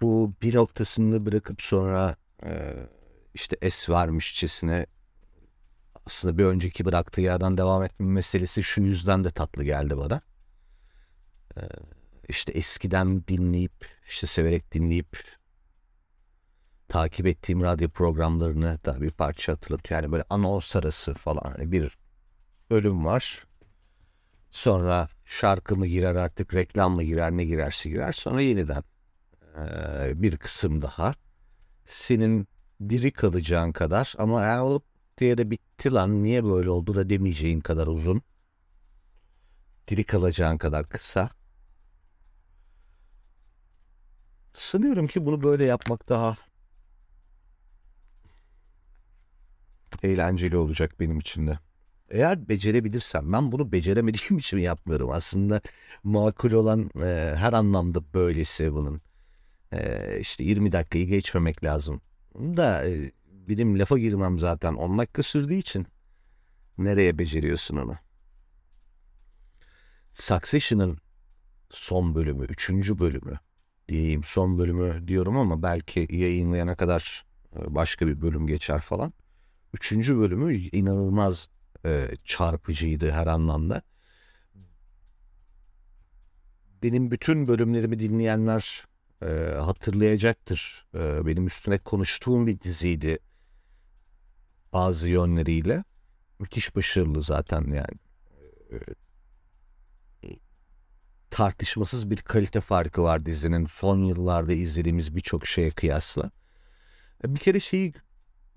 bu bir noktasını bırakıp sonra e, işte es vermişçesine aslında bir önceki bıraktığı yerden devam etme meselesi şu yüzden de tatlı geldi bana. E, işte eskiden dinleyip, işte severek dinleyip takip ettiğim radyo programlarını da bir parça hatırlatıyor. Yani böyle anons arası falan hani bir bölüm var. Sonra şarkı mı girer artık reklam mı girer ne girerse girer. Sonra yeniden bir kısım daha. Senin diri kalacağın kadar ama alıp diye de bitti lan niye böyle oldu da demeyeceğin kadar uzun. Diri kalacağın kadar kısa. Sanıyorum ki bunu böyle yapmak daha eğlenceli olacak benim için de. Eğer becerebilirsem ben bunu beceremediğim için yapmıyorum. Aslında makul olan e, her anlamda böylesi bunun. İşte 20 dakikayı geçmemek lazım. Da benim lafa girmem zaten 10 dakika sürdüğü için nereye beceriyorsun onu? Succession'ın son bölümü, üçüncü bölümü diyeyim. Son bölümü diyorum ama belki yayınlayana kadar başka bir bölüm geçer falan. Üçüncü bölümü inanılmaz e, çarpıcıydı her anlamda. Benim bütün bölümlerimi dinleyenler e, hatırlayacaktır. E, benim üstüne konuştuğum bir diziydi bazı yönleriyle. Müthiş başarılı zaten yani. E, tartışmasız bir kalite farkı var dizinin son yıllarda izlediğimiz birçok şeye kıyasla. E, bir kere şeyi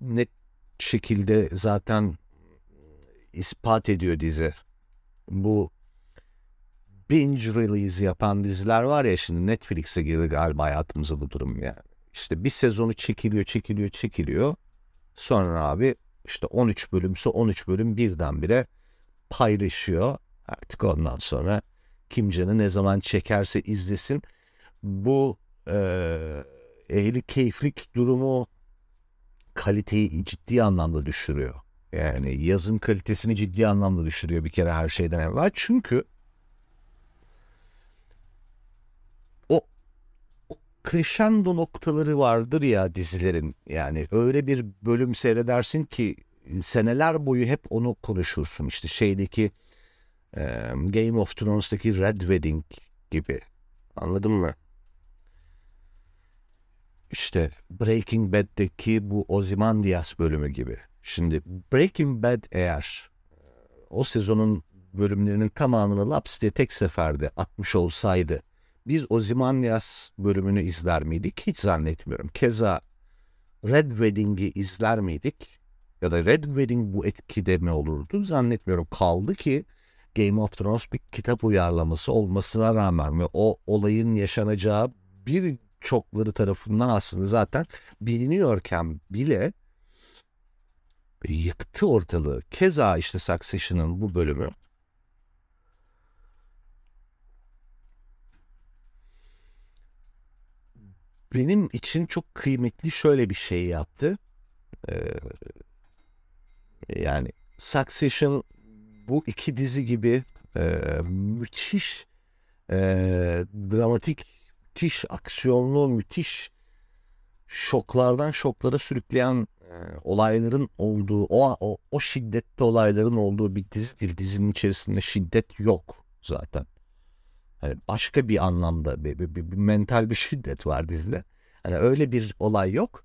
net şekilde zaten ispat ediyor dizi. Bu binge release yapan diziler var ya şimdi Netflix'e girdi galiba hayatımıza bu durum yani. İşte bir sezonu çekiliyor, çekiliyor, çekiliyor. Sonra abi işte 13 bölümse 13 bölüm birdenbire paylaşıyor. Artık ondan sonra kim canı ne zaman çekerse izlesin. Bu e, ehli keyiflik durumu kaliteyi ciddi anlamda düşürüyor. Yani yazın kalitesini ciddi anlamda düşürüyor bir kere her şeyden evvel. Çünkü o, o crescendo noktaları vardır ya dizilerin. Yani öyle bir bölüm seyredersin ki seneler boyu hep onu konuşursun. İşte şeydeki e, Game of Thrones'taki Red Wedding gibi. Anladın mı? İşte Breaking Bad'deki bu Ozymandias bölümü gibi. Şimdi Breaking Bad eğer o sezonun bölümlerinin tamamını laps diye tek seferde atmış olsaydı biz Ozymandias bölümünü izler miydik? Hiç zannetmiyorum. Keza Red Wedding'i izler miydik? Ya da Red Wedding bu etkide mi olurdu? Zannetmiyorum. Kaldı ki Game of Thrones bir kitap uyarlaması olmasına rağmen ve o olayın yaşanacağı bir çokları tarafından aslında zaten biliniyorken bile yıktı ortalığı. Keza işte Succession'ın bu bölümü benim için çok kıymetli şöyle bir şey yaptı. Ee, yani Succession bu iki dizi gibi e, müthiş e, dramatik, müthiş aksiyonlu, müthiş şoklardan şoklara sürükleyen e, olayların olduğu, o, o, o şiddetli olayların olduğu bir dizidir. Dizinin içerisinde şiddet yok zaten. Hani başka bir anlamda bir, bir, bir, bir mental bir şiddet var dizide. Hani öyle bir olay yok.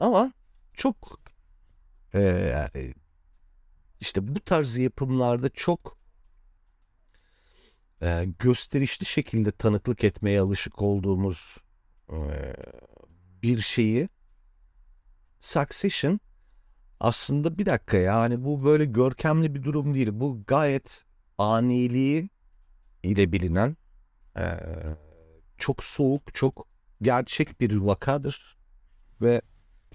Ama çok e, işte bu tarz yapımlarda çok e, gösterişli şekilde tanıklık etmeye alışık olduğumuz e, bir şeyi Succession aslında bir dakika yani bu böyle görkemli bir durum değil. Bu gayet aniliği ile bilinen e, çok soğuk, çok gerçek bir vakadır ve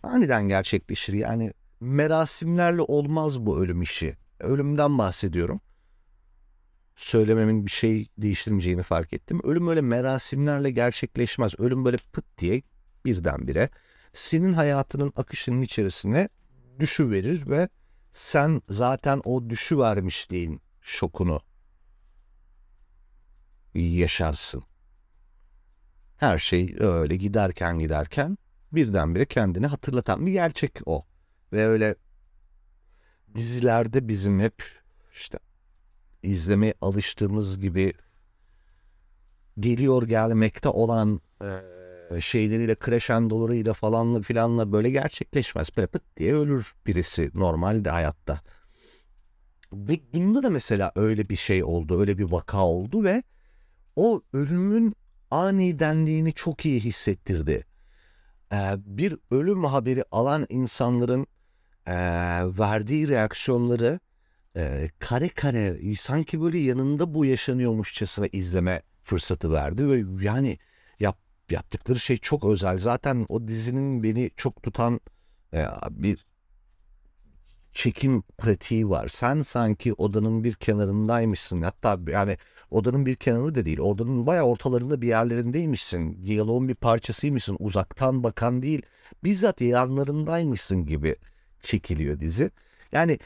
aniden gerçekleşir. Yani merasimlerle olmaz bu ölüm işi. Ölümden bahsediyorum. Söylememin bir şey değiştirmeyeceğini fark ettim. Ölüm öyle merasimlerle gerçekleşmez. Ölüm böyle pıt diye birdenbire senin hayatının akışının içerisine düşü verir ve sen zaten o düşü vermişliğin şokunu yaşarsın. Her şey öyle giderken giderken birdenbire kendini hatırlatan bir gerçek o. Ve öyle dizilerde bizim hep işte izlemeye alıştığımız gibi geliyor gelmekte olan şeyleriyle crescendolarıyla falanla filanla böyle gerçekleşmez. Böyle pıt diye ölür birisi normalde hayatta. Ve bunda da mesela öyle bir şey oldu, öyle bir vaka oldu ve o ölümün anidenliğini çok iyi hissettirdi. Ee, bir ölüm haberi alan insanların e, verdiği reaksiyonları e, kare kare sanki böyle yanında bu yaşanıyormuşçasına izleme fırsatı verdi ve yani yap, yaptıkları şey çok özel. Zaten o dizinin beni çok tutan e, bir çekim pratiği var. Sen sanki odanın bir kenarındaymışsın. Hatta yani odanın bir kenarı da değil. Odanın bayağı ortalarında bir yerlerindeymişsin. Diyaloğun bir parçasıymışsın. Uzaktan bakan değil. Bizzat yanlarındaymışsın gibi çekiliyor dizi. Yani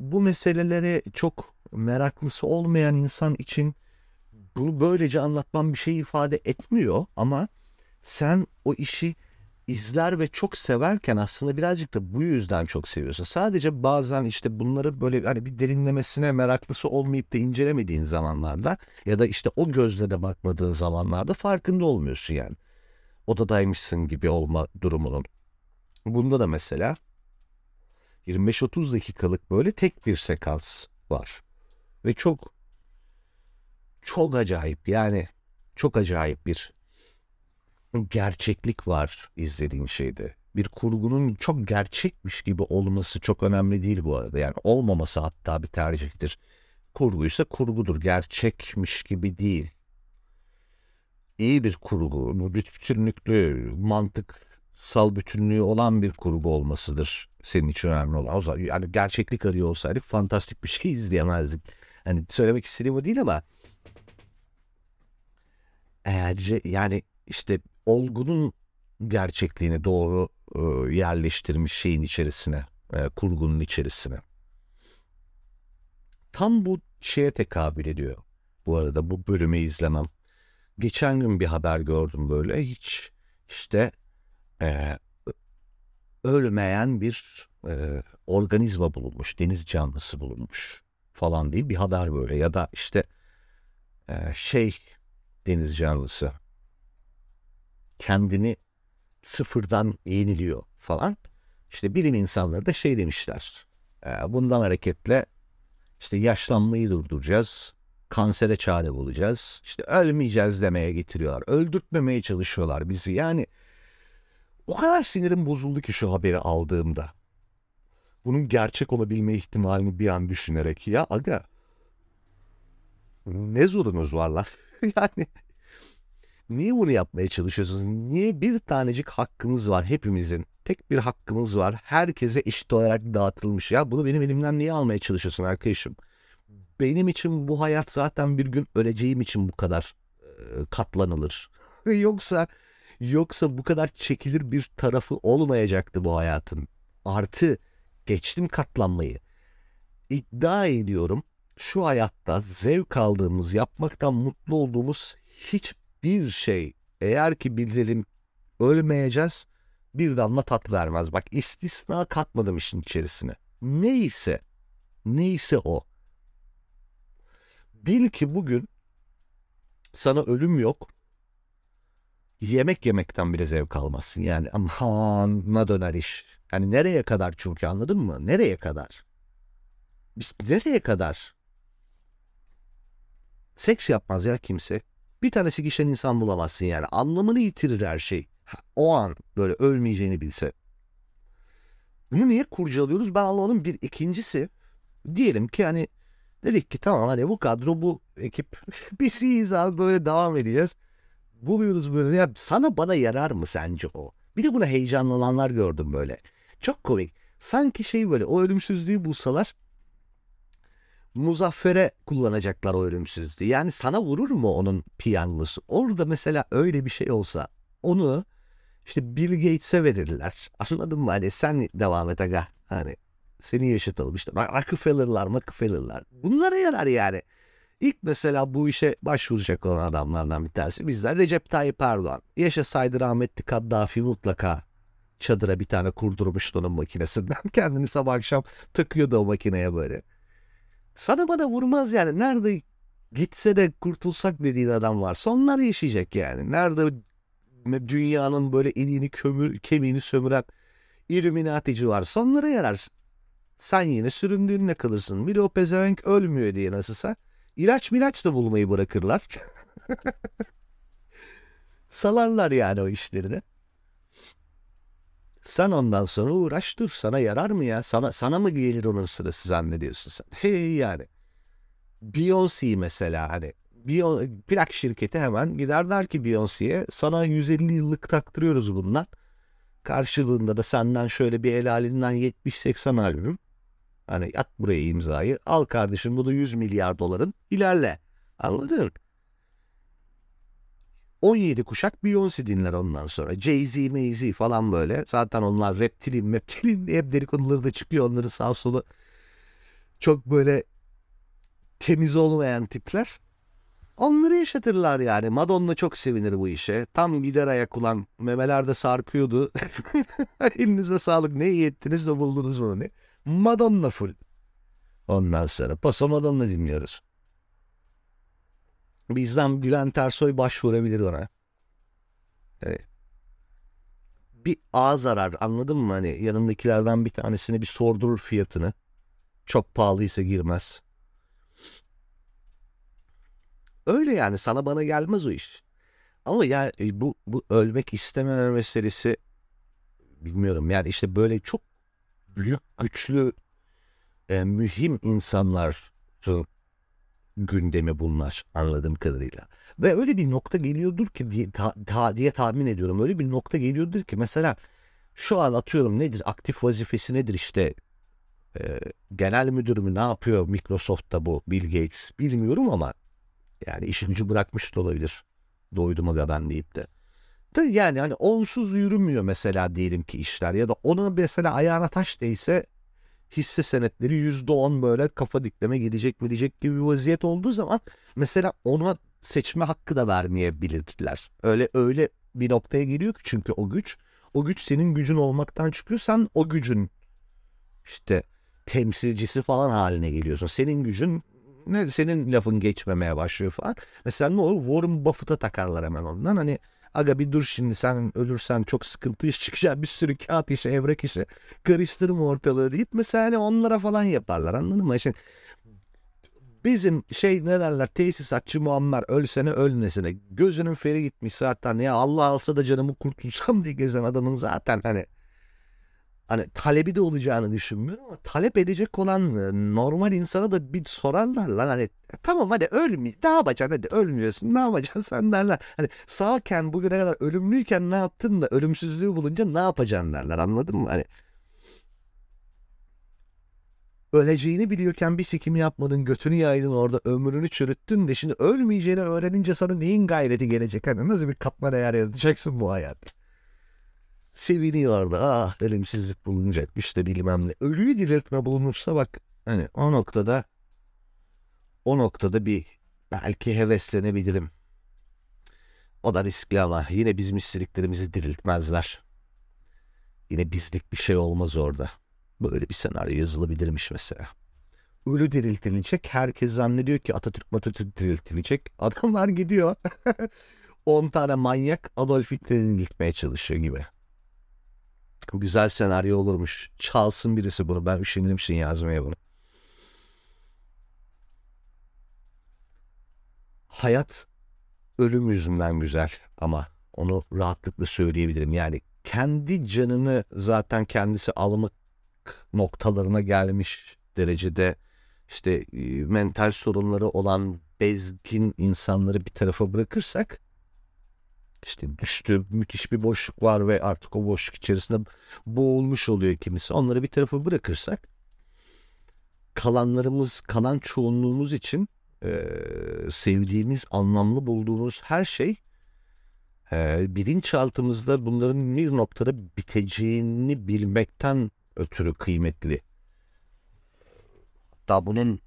bu meselelere çok meraklısı olmayan insan için bunu böylece anlatmam bir şey ifade etmiyor ama sen o işi izler ve çok severken aslında birazcık da bu yüzden çok seviyorsun. Sadece bazen işte bunları böyle hani bir derinlemesine meraklısı olmayıp da incelemediğin zamanlarda ya da işte o gözle de bakmadığın zamanlarda farkında olmuyorsun yani. Odadaymışsın gibi olma durumunun. Bunda da mesela 25-30 dakikalık böyle tek bir sekans var. Ve çok çok acayip yani çok acayip bir gerçeklik var izlediğin şeyde. Bir kurgunun çok gerçekmiş gibi olması çok önemli değil bu arada. Yani olmaması hatta bir tercihtir. Kurguysa kurgudur. Gerçekmiş gibi değil. İyi bir kurgu, bütünlüklü, mantıksal bütünlüğü olan bir kurgu olmasıdır senin için önemli olan. O zaman yani gerçeklik arıyor olsaydık fantastik bir şey izleyemezdik. Hani söylemek istediğim o değil ama eğer yani işte olgunun gerçekliğini doğru e, yerleştirmiş şeyin içerisine, e, kurgunun içerisine. Tam bu şeye tekabül ediyor. Bu arada bu bölümü izlemem. Geçen gün bir haber gördüm böyle hiç işte e, ölmeyen bir e, organizma bulunmuş, deniz canlısı bulunmuş falan değil bir haber böyle ya da işte e, şey deniz canlısı kendini sıfırdan yeniliyor falan. İşte bilim insanları da şey demişler. E, bundan hareketle işte yaşlanmayı durduracağız. Kansere çare bulacağız. İşte ölmeyeceğiz demeye getiriyorlar. Öldürtmemeye çalışıyorlar bizi. Yani o kadar sinirim bozuldu ki şu haberi aldığımda. Bunun gerçek olabilme ihtimalini bir an düşünerek ya aga ne zorunuz var lan? yani niye bunu yapmaya çalışıyorsunuz? Niye bir tanecik hakkımız var hepimizin? Tek bir hakkımız var. Herkese eşit olarak dağıtılmış. Ya bunu benim elimden niye almaya çalışıyorsun arkadaşım? Benim için bu hayat zaten bir gün öleceğim için bu kadar katlanılır. Yoksa Yoksa bu kadar çekilir bir tarafı olmayacaktı bu hayatın. Artı geçtim katlanmayı. İddia ediyorum şu hayatta zevk aldığımız, yapmaktan mutlu olduğumuz hiçbir şey eğer ki bilelim ölmeyeceğiz bir damla tat vermez. Bak istisna katmadım işin içerisine. Neyse, neyse o. Bil ki bugün sana ölüm yok, yemek yemekten bile zevk almazsın. Yani aman döner iş. Yani nereye kadar çünkü anladın mı? Nereye kadar? Biz nereye kadar? Seks yapmaz ya kimse. Bir tanesi gişen insan bulamazsın yani. Anlamını yitirir her şey. O an böyle ölmeyeceğini bilse. Bunu niye kurcalıyoruz ben anlamadım. Bir ikincisi diyelim ki hani dedik ki tamam hani bu kadro bu ekip biz iyiyiz abi böyle devam edeceğiz buluyoruz böyle. Ya sana bana yarar mı sence o? Bir de buna heyecanlananlar gördüm böyle. Çok komik. Sanki şey böyle o ölümsüzlüğü bulsalar Muzaffer'e kullanacaklar o ölümsüzlüğü. Yani sana vurur mu onun piyangosu? Orada mesela öyle bir şey olsa onu işte Bill Gates'e verirler. Anladın mı? Hani sen devam et aga. Hani seni yaşatalım işte. Rockefeller'lar, Rockefeller'lar. Bunlara yarar yani. İlk mesela bu işe başvuracak olan adamlardan bir tanesi bizler Recep Tayyip Erdoğan. Yaşasaydı rahmetli Kaddafi mutlaka çadıra bir tane kurdurmuştu onun makinesinden. Kendini sabah akşam takıyordu o makineye böyle. Sana bana vurmaz yani. Nerede gitse de kurtulsak dediğin adam varsa onlar yaşayacak yani. Nerede dünyanın böyle iliğini kömür, kemiğini sömüren illuminatici varsa onlara yarar. Sen yine süründüğünle kalırsın. Bir de o pezevenk ölmüyor diye nasılsa. İlaç milaç da bulmayı bırakırlar. Salarlar yani o işleri de. Sen ondan sonra uğraş dur. Sana yarar mı ya? Sana sana mı gelir onun sırası zannediyorsun sen? Hey yani. Beyoncé mesela hani Beyon plak şirketi hemen gider der ki Beyoncé'ye sana 150 yıllık taktırıyoruz bundan. Karşılığında da senden şöyle bir el halinden 70-80 albüm. Hani at buraya imzayı. Al kardeşim bu da 100 milyar doların. ilerle. Anladın? 17 kuşak Beyoncé dinler ondan sonra. Jay-Z, May-Z falan böyle. Zaten onlar reptilin, meptilin hep dedikoduları da çıkıyor. Onların sağ solu çok böyle temiz olmayan tipler. Onları yaşatırlar yani. Madonna çok sevinir bu işe. Tam gider ayak ulan memelerde sarkıyordu. Elinize sağlık ne iyi ettiniz de buldunuz bunu ne. Madonna full. Ondan sonra Paso Madonna dinliyoruz. Bizden Bülent Ersoy başvurabilir ona. Evet. Bir ağız arar anladın mı? Hani yanındakilerden bir tanesine bir sordurur fiyatını. Çok pahalıysa girmez. Öyle yani sana bana gelmez o iş. Ama yani e, bu, bu ölmek istememe meselesi bilmiyorum yani işte böyle çok büyük güçlü e, mühim insanların gündemi bunlar anladığım kadarıyla. Ve öyle bir nokta geliyordur ki diye, ta, ta, diye tahmin ediyorum. Öyle bir nokta geliyordur ki mesela şu an atıyorum nedir aktif vazifesi nedir işte e, genel müdür mü ne yapıyor Microsoft'ta bu Bill Gates bilmiyorum ama yani işi gücü bırakmış da olabilir. Doydum aga ben deyip de. de. Yani hani onsuz yürümüyor mesela diyelim ki işler ya da ona mesela ayağına taş değse hisse senetleri yüzde on böyle kafa dikleme gidecek mi diyecek gibi bir vaziyet olduğu zaman mesela ona seçme hakkı da vermeyebilirler. Öyle öyle bir noktaya geliyor ki çünkü o güç o güç senin gücün olmaktan çıkıyor. Sen o gücün işte temsilcisi falan haline geliyorsun. Senin gücün ne senin lafın geçmemeye başlıyor falan. Mesela ne olur Warren Buffett'a takarlar hemen ondan. Hani aga bir dur şimdi sen ölürsen çok sıkıntı iş çıkacak bir sürü kağıt işi evrak işi karıştırma ortalığı deyip mesela hani onlara falan yaparlar anladın mı? Şimdi bizim şey ne derler tesisatçı Muammer ölsene ölmesine gözünün feri gitmiş zaten ya Allah alsa da canımı kurtulsam diye gezen adamın zaten hani hani talebi de olacağını düşünmüyorum ama talep edecek olan e, normal insana da bir sorarlar lan hani e, tamam hadi ölmü ne yapacaksın hadi ölmüyorsun ne yapacaksın sen derler. Hani sağken bugüne kadar ölümlüyken ne yaptın da ölümsüzlüğü bulunca ne yapacaksın derler anladın mı? Hani öleceğini biliyorken bir sikimi yapmadın, götünü yaydın orada, ömrünü çürüttün de şimdi ölmeyeceğini öğrenince sana neyin gayreti gelecek? Hani nasıl bir katma değer yaratacaksın bu hayatta? Seviniyordu. Ah ölümsüzlük bulunacakmış da bilmem ne. Ölüyü diriltme bulunursa bak hani o noktada o noktada bir belki heveslenebilirim. O da riskli ama yine bizim istediklerimizi diriltmezler. Yine bizlik bir şey olmaz orada. Böyle bir senaryo yazılabilirmiş mesela. Ölü diriltilecek. Herkes zannediyor ki Atatürk Atatürk diriltilecek. Adamlar gidiyor. 10 tane manyak Adolf Hitler'i diriltmeye çalışıyor gibi. Güzel senaryo olurmuş. Çalsın birisi bunu. Ben üşenilmişsin yazmaya bunu. Hayat ölüm yüzünden güzel ama onu rahatlıkla söyleyebilirim. Yani kendi canını zaten kendisi almak noktalarına gelmiş derecede işte e, mental sorunları olan bezgin insanları bir tarafa bırakırsak işte düştü müthiş bir boşluk var ve artık o boşluk içerisinde boğulmuş oluyor kimisi. Onları bir tarafa bırakırsak kalanlarımız, kalan çoğunluğumuz için e, sevdiğimiz, anlamlı bulduğumuz her şey e, bilinçaltımızda bunların bir noktada biteceğini bilmekten ötürü kıymetli. Hatta bunun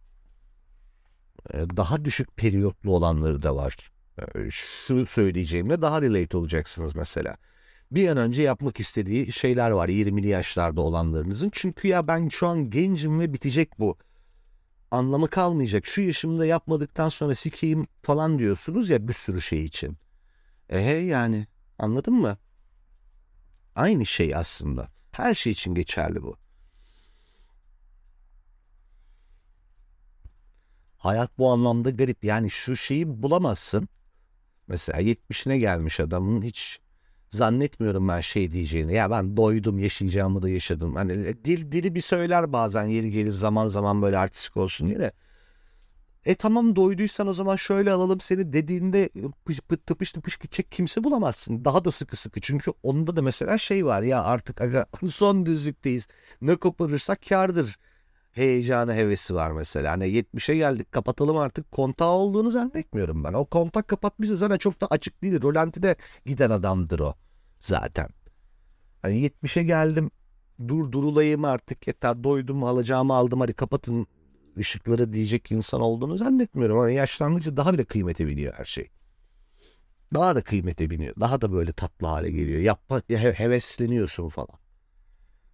daha düşük periyotlu olanları da var. E, şu söyleyeceğimle daha relate olacaksınız mesela. Bir an önce yapmak istediği şeyler var 20'li yaşlarda olanlarınızın. Çünkü ya ben şu an gencim ve bitecek bu. Anlamı kalmayacak. Şu yaşımda yapmadıktan sonra sikeyim falan diyorsunuz ya bir sürü şey için. Ehe yani anladın mı? Aynı şey aslında. Her şey için geçerli bu. Hayat bu anlamda garip. Yani şu şeyi bulamazsın. Mesela 70'ine gelmiş adamın hiç zannetmiyorum ben şey diyeceğini. Ya ben doydum yaşayacağımı da yaşadım. Hani dil dili bir söyler bazen yeri gelir zaman zaman böyle artistik olsun diye E tamam doyduysan o zaman şöyle alalım seni dediğinde tıpış tıpış gidecek kimse bulamazsın. Daha da sıkı sıkı çünkü onda da mesela şey var ya artık aga son düzlükteyiz. Ne koparırsak kardır heyecanı, hevesi var mesela. Hani 70'e geldik kapatalım artık kontağı olduğunu zannetmiyorum ben. O kontak kapatmışsa zaten çok da açık değil. Rolantide giden adamdır o zaten. Hani 70'e geldim dur durulayım artık yeter doydum alacağımı aldım hadi kapatın ışıkları diyecek insan olduğunu zannetmiyorum. Hani yaşlandıkça daha bile kıymete biniyor her şey. Daha da kıymete biniyor. Daha da böyle tatlı hale geliyor. Yapma, hevesleniyorsun falan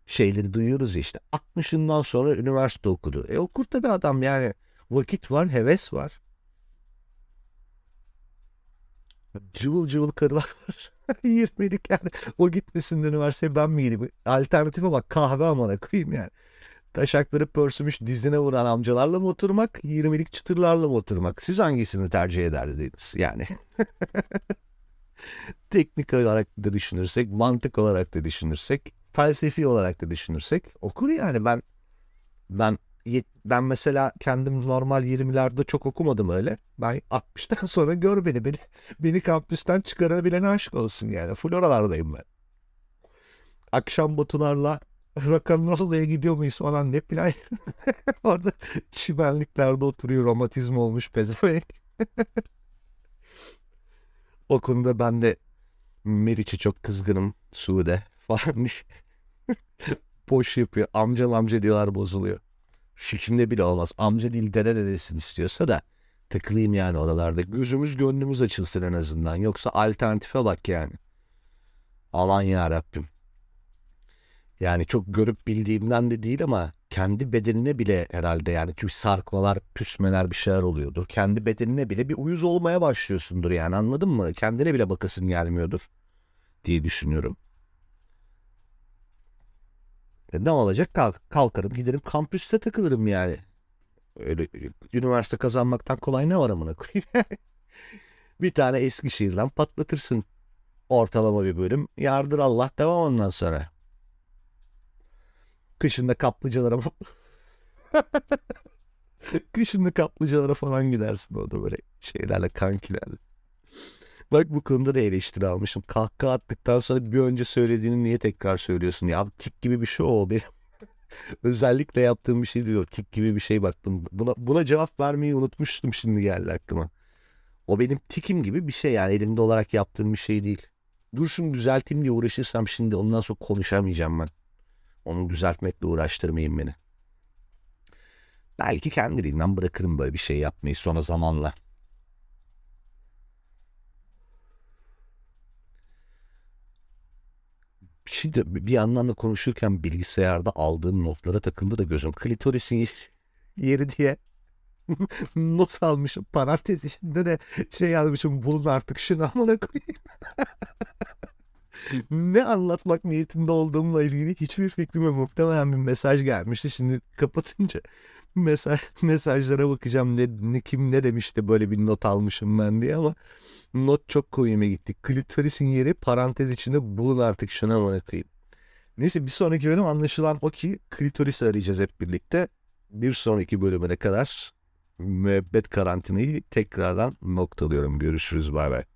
şeyleri duyuyoruz ya işte 60'ından sonra üniversite okudu. E okur tabii adam yani vakit var, heves var. Cıvıl cıvıl karılar var. 20'lik yani o gitmesin de üniversiteye ben mi gideyim? Alternatife bak kahve amına koyayım yani. Taşakları pörsümüş dizine vuran amcalarla mı oturmak, 20'lik çıtırlarla mı oturmak? Siz hangisini tercih ederdiniz yani? Teknik olarak da düşünürsek, mantık olarak da düşünürsek felsefi olarak da düşünürsek okur yani ben ben ben mesela kendim normal 20'lerde çok okumadım öyle. Ben 60'tan sonra gör beni beni beni kampüsten çıkarabilen aşk olsun yani. Full oralardayım ben. Akşam botularla rock'n'roll'aya gidiyor muyuz falan ne plan. Orada çimenliklerde oturuyor romatizm olmuş pezevenk. o konuda ben de Meriç'e çok kızgınım Sude falan diye. Boş yapıyor. Amcam amca diyorlar bozuluyor. Şikimde bile olmaz. Amca değil dede dedesin istiyorsa da takılayım yani oralarda. Gözümüz gönlümüz açılsın en azından. Yoksa alternatife bak yani. Aman ya Rabbim. Yani çok görüp bildiğimden de değil ama kendi bedenine bile herhalde yani çünkü sarkmalar, püsmeler bir şeyler oluyordur. Kendi bedenine bile bir uyuz olmaya başlıyorsundur yani anladın mı? Kendine bile bakasın gelmiyordur diye düşünüyorum. E ne olacak? Kalk, kalkarım giderim kampüste takılırım yani. Öyle üniversite kazanmaktan kolay ne var amına koyayım. bir tane Eskişehir'den patlatırsın. Ortalama bir bölüm. Yardır Allah devam ondan sonra. Kışında kaplıcalara Kışında kaplıcalara falan gidersin orada böyle şeylerle kankilerle. Bak bu konuda da eleştiri almışım. Kahkaha attıktan sonra bir önce söylediğini niye tekrar söylüyorsun? Ya tik gibi bir şey o benim. Özellikle yaptığım bir şey diyor. Tik gibi bir şey baktım. Buna, buna cevap vermeyi unutmuştum şimdi geldi aklıma. O benim tikim gibi bir şey yani elimde olarak yaptığım bir şey değil. Dur şunu düzelteyim diye uğraşırsam şimdi ondan sonra konuşamayacağım ben. Onu düzeltmekle uğraştırmayın beni. Belki kendiliğinden bırakırım böyle bir şey yapmayı sonra zamanla. Şimdi bir yandan da konuşurken bilgisayarda aldığım notlara takıldı da gözüm. Klitorisin yeri diye not almışım. Parantez içinde de şey yazmışım. Bulun artık şunu amına koyayım. ne anlatmak niyetinde olduğumla ilgili hiçbir fikrim yok. Muhtemelen bir mesaj gelmişti. Şimdi kapatınca mesaj mesajlara bakacağım ne, ne kim ne demişti böyle bir not almışım ben diye ama not çok koyuma gitti. Klitorisin yeri parantez içinde bulun artık şuna mı koyayım. Neyse bir sonraki bölüm anlaşılan o ki klitorisi arayacağız hep birlikte. Bir sonraki bölümüne kadar müebbet karantinayı tekrardan noktalıyorum. Görüşürüz bay bay.